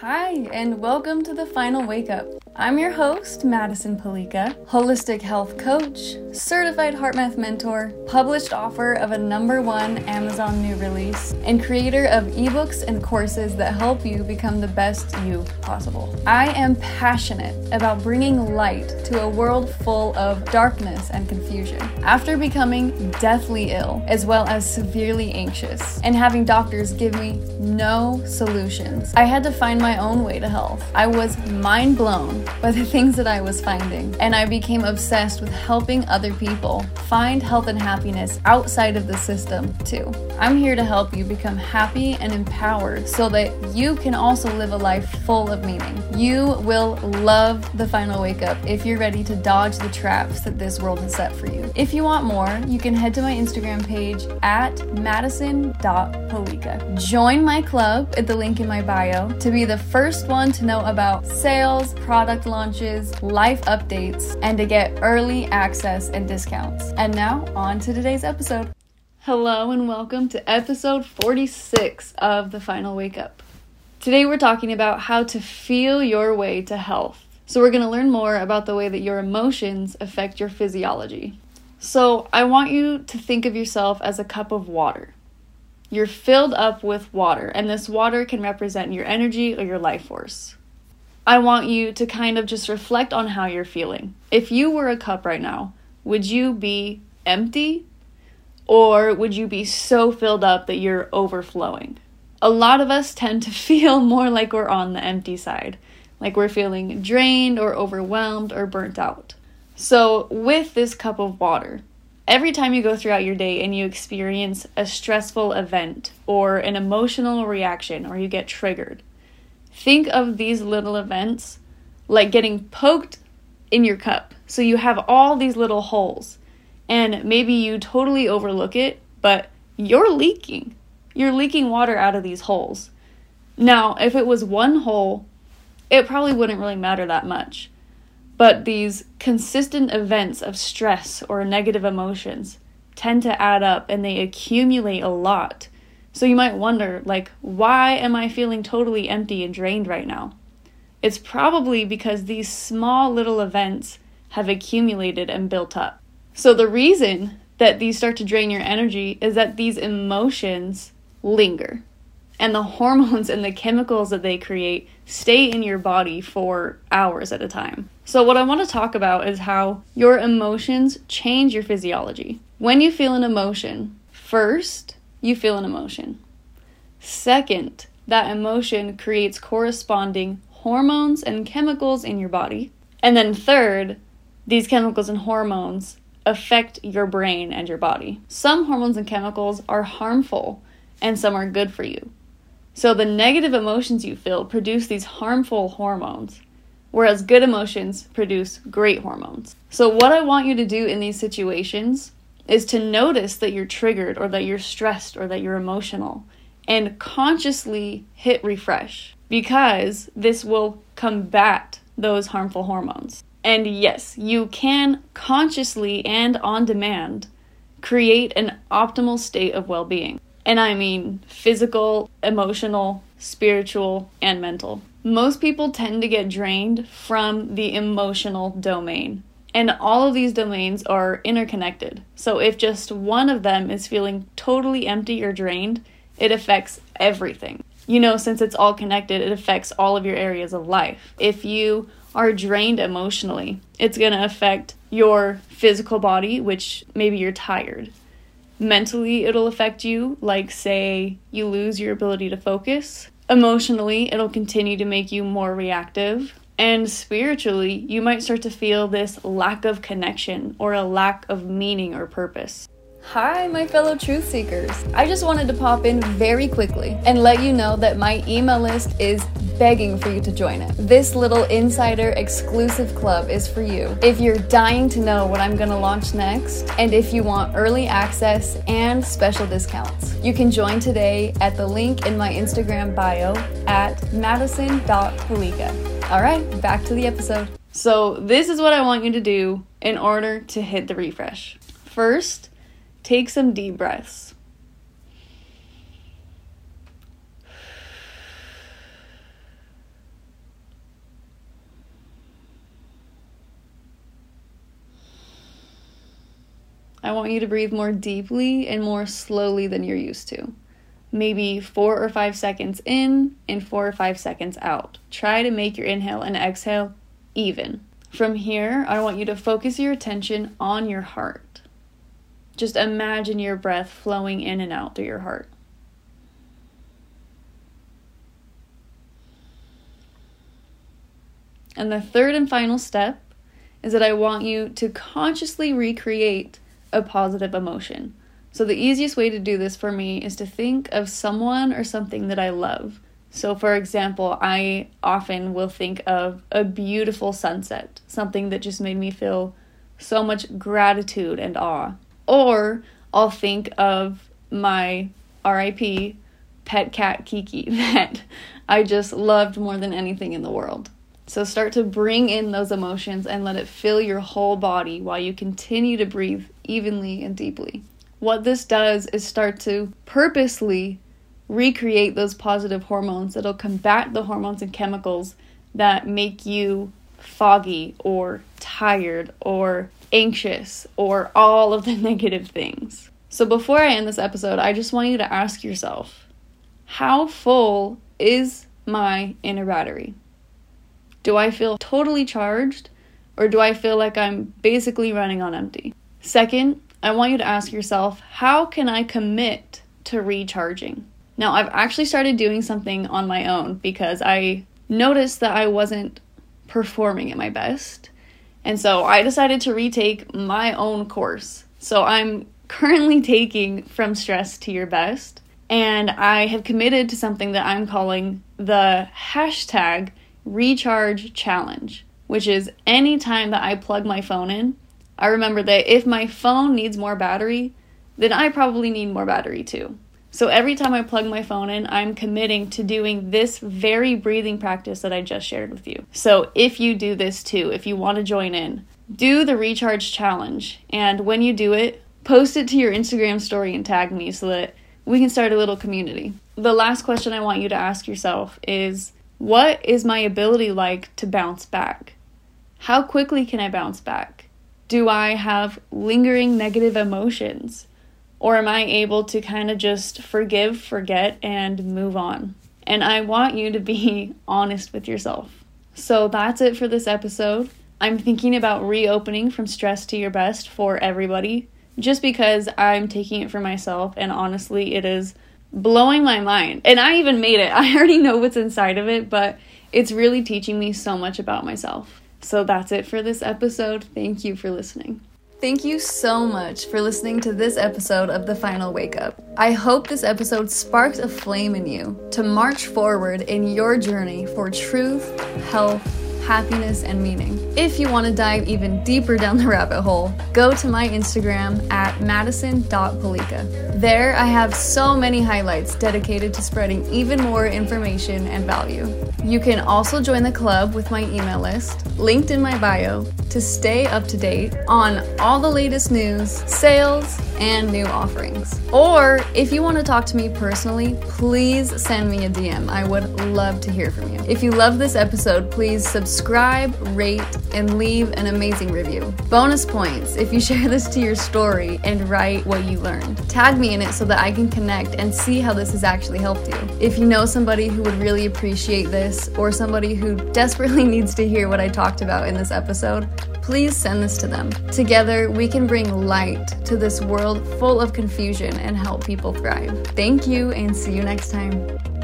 Hi, and welcome to the Final Wake Up. I'm your host, Madison Palica, holistic health coach, certified HeartMath mentor, published author of a number one Amazon new release, and creator of ebooks and courses that help you become the best you possible. I am passionate about bringing light to a world full of darkness and confusion. After becoming deathly ill, as well as severely anxious, and having doctors give me no solutions, I had to find my own way to health. I was mind blown by the things that I was finding, and I became obsessed with helping other people find health and happiness outside of the system, too. I'm here to help you become happy and empowered so that you can also live a life full of meaning. You will love the final wake up if you're ready to dodge the traps that this world has set for you. If you want more, you can head to my Instagram page at madison.palica. Join my club at the link in my bio to be the first one to know about sales, product launches, life updates, and to get early access and discounts. And now, on to today's episode. Hello, and welcome to episode 46 of The Final Wake Up. Today, we're talking about how to feel your way to health. So, we're going to learn more about the way that your emotions affect your physiology. So, I want you to think of yourself as a cup of water. You're filled up with water, and this water can represent your energy or your life force. I want you to kind of just reflect on how you're feeling. If you were a cup right now, would you be empty or would you be so filled up that you're overflowing? A lot of us tend to feel more like we're on the empty side, like we're feeling drained or overwhelmed or burnt out. So, with this cup of water, every time you go throughout your day and you experience a stressful event or an emotional reaction or you get triggered, think of these little events like getting poked in your cup. So you have all these little holes and maybe you totally overlook it, but you're leaking. You're leaking water out of these holes. Now, if it was one hole, it probably wouldn't really matter that much. But these consistent events of stress or negative emotions tend to add up and they accumulate a lot. So you might wonder, like, why am I feeling totally empty and drained right now? It's probably because these small little events have accumulated and built up. So, the reason that these start to drain your energy is that these emotions linger. And the hormones and the chemicals that they create stay in your body for hours at a time. So, what I want to talk about is how your emotions change your physiology. When you feel an emotion, first, you feel an emotion. Second, that emotion creates corresponding hormones and chemicals in your body. And then, third, these chemicals and hormones affect your brain and your body. Some hormones and chemicals are harmful, and some are good for you. So, the negative emotions you feel produce these harmful hormones, whereas good emotions produce great hormones. So, what I want you to do in these situations is to notice that you're triggered or that you're stressed or that you're emotional and consciously hit refresh because this will combat those harmful hormones. And yes, you can consciously and on demand create an optimal state of well being. And I mean physical, emotional, spiritual, and mental. Most people tend to get drained from the emotional domain. And all of these domains are interconnected. So if just one of them is feeling totally empty or drained, it affects everything. You know, since it's all connected, it affects all of your areas of life. If you are drained emotionally, it's going to affect your physical body, which maybe you're tired. Mentally, it'll affect you, like, say, you lose your ability to focus. Emotionally, it'll continue to make you more reactive. And spiritually, you might start to feel this lack of connection or a lack of meaning or purpose. Hi, my fellow truth seekers. I just wanted to pop in very quickly and let you know that my email list is begging for you to join it. This little insider exclusive club is for you. If you're dying to know what I'm going to launch next, and if you want early access and special discounts, you can join today at the link in my Instagram bio at madison.palica. All right, back to the episode. So, this is what I want you to do in order to hit the refresh. First, Take some deep breaths. I want you to breathe more deeply and more slowly than you're used to. Maybe four or five seconds in and four or five seconds out. Try to make your inhale and exhale even. From here, I want you to focus your attention on your heart. Just imagine your breath flowing in and out through your heart. And the third and final step is that I want you to consciously recreate a positive emotion. So, the easiest way to do this for me is to think of someone or something that I love. So, for example, I often will think of a beautiful sunset, something that just made me feel so much gratitude and awe. Or I'll think of my RIP pet cat Kiki that I just loved more than anything in the world. So start to bring in those emotions and let it fill your whole body while you continue to breathe evenly and deeply. What this does is start to purposely recreate those positive hormones that'll combat the hormones and chemicals that make you foggy or tired or anxious or all of the negative things. So before I end this episode, I just want you to ask yourself how full is my inner battery? Do I feel totally charged or do I feel like I'm basically running on empty? Second, I want you to ask yourself how can I commit to recharging? Now, I've actually started doing something on my own because I noticed that I wasn't performing at my best. And so I decided to retake my own course. So I'm currently taking From Stress to Your Best. And I have committed to something that I'm calling the hashtag recharge challenge, which is any time that I plug my phone in, I remember that if my phone needs more battery, then I probably need more battery too. So every time I plug my phone in, I'm committing to doing this very breathing practice that I just shared with you. So if you do this too, if you want to join in, do the recharge challenge. And when you do it, post it to your Instagram story and tag me so that we can start a little community. The last question I want you to ask yourself is what is my ability like to bounce back? How quickly can I bounce back? Do I have lingering negative emotions? Or am I able to kind of just forgive, forget, and move on? And I want you to be honest with yourself. So that's it for this episode. I'm thinking about reopening from stress to your best for everybody just because I'm taking it for myself, and honestly, it is blowing my mind. And I even made it. I already know what's inside of it, but it's really teaching me so much about myself. So that's it for this episode. Thank you for listening. Thank you so much for listening to this episode of The Final Wake Up. I hope this episode sparked a flame in you to march forward in your journey for truth, health, happiness, and meaning. If you want to dive even deeper down the rabbit hole, go to my Instagram at madison.palica. There, I have so many highlights dedicated to spreading even more information and value. You can also join the club with my email list, linked in my bio, to stay up to date on all the latest news, sales, and new offerings. Or if you want to talk to me personally, please send me a DM. I would love to hear from you. If you love this episode, please subscribe, rate, and leave an amazing review. Bonus points if you share this to your story and write what you learned. Tag me in it so that I can connect and see how this has actually helped you. If you know somebody who would really appreciate this or somebody who desperately needs to hear what I talked about in this episode, please send this to them. Together, we can bring light to this world full of confusion and help people thrive. Thank you, and see you next time.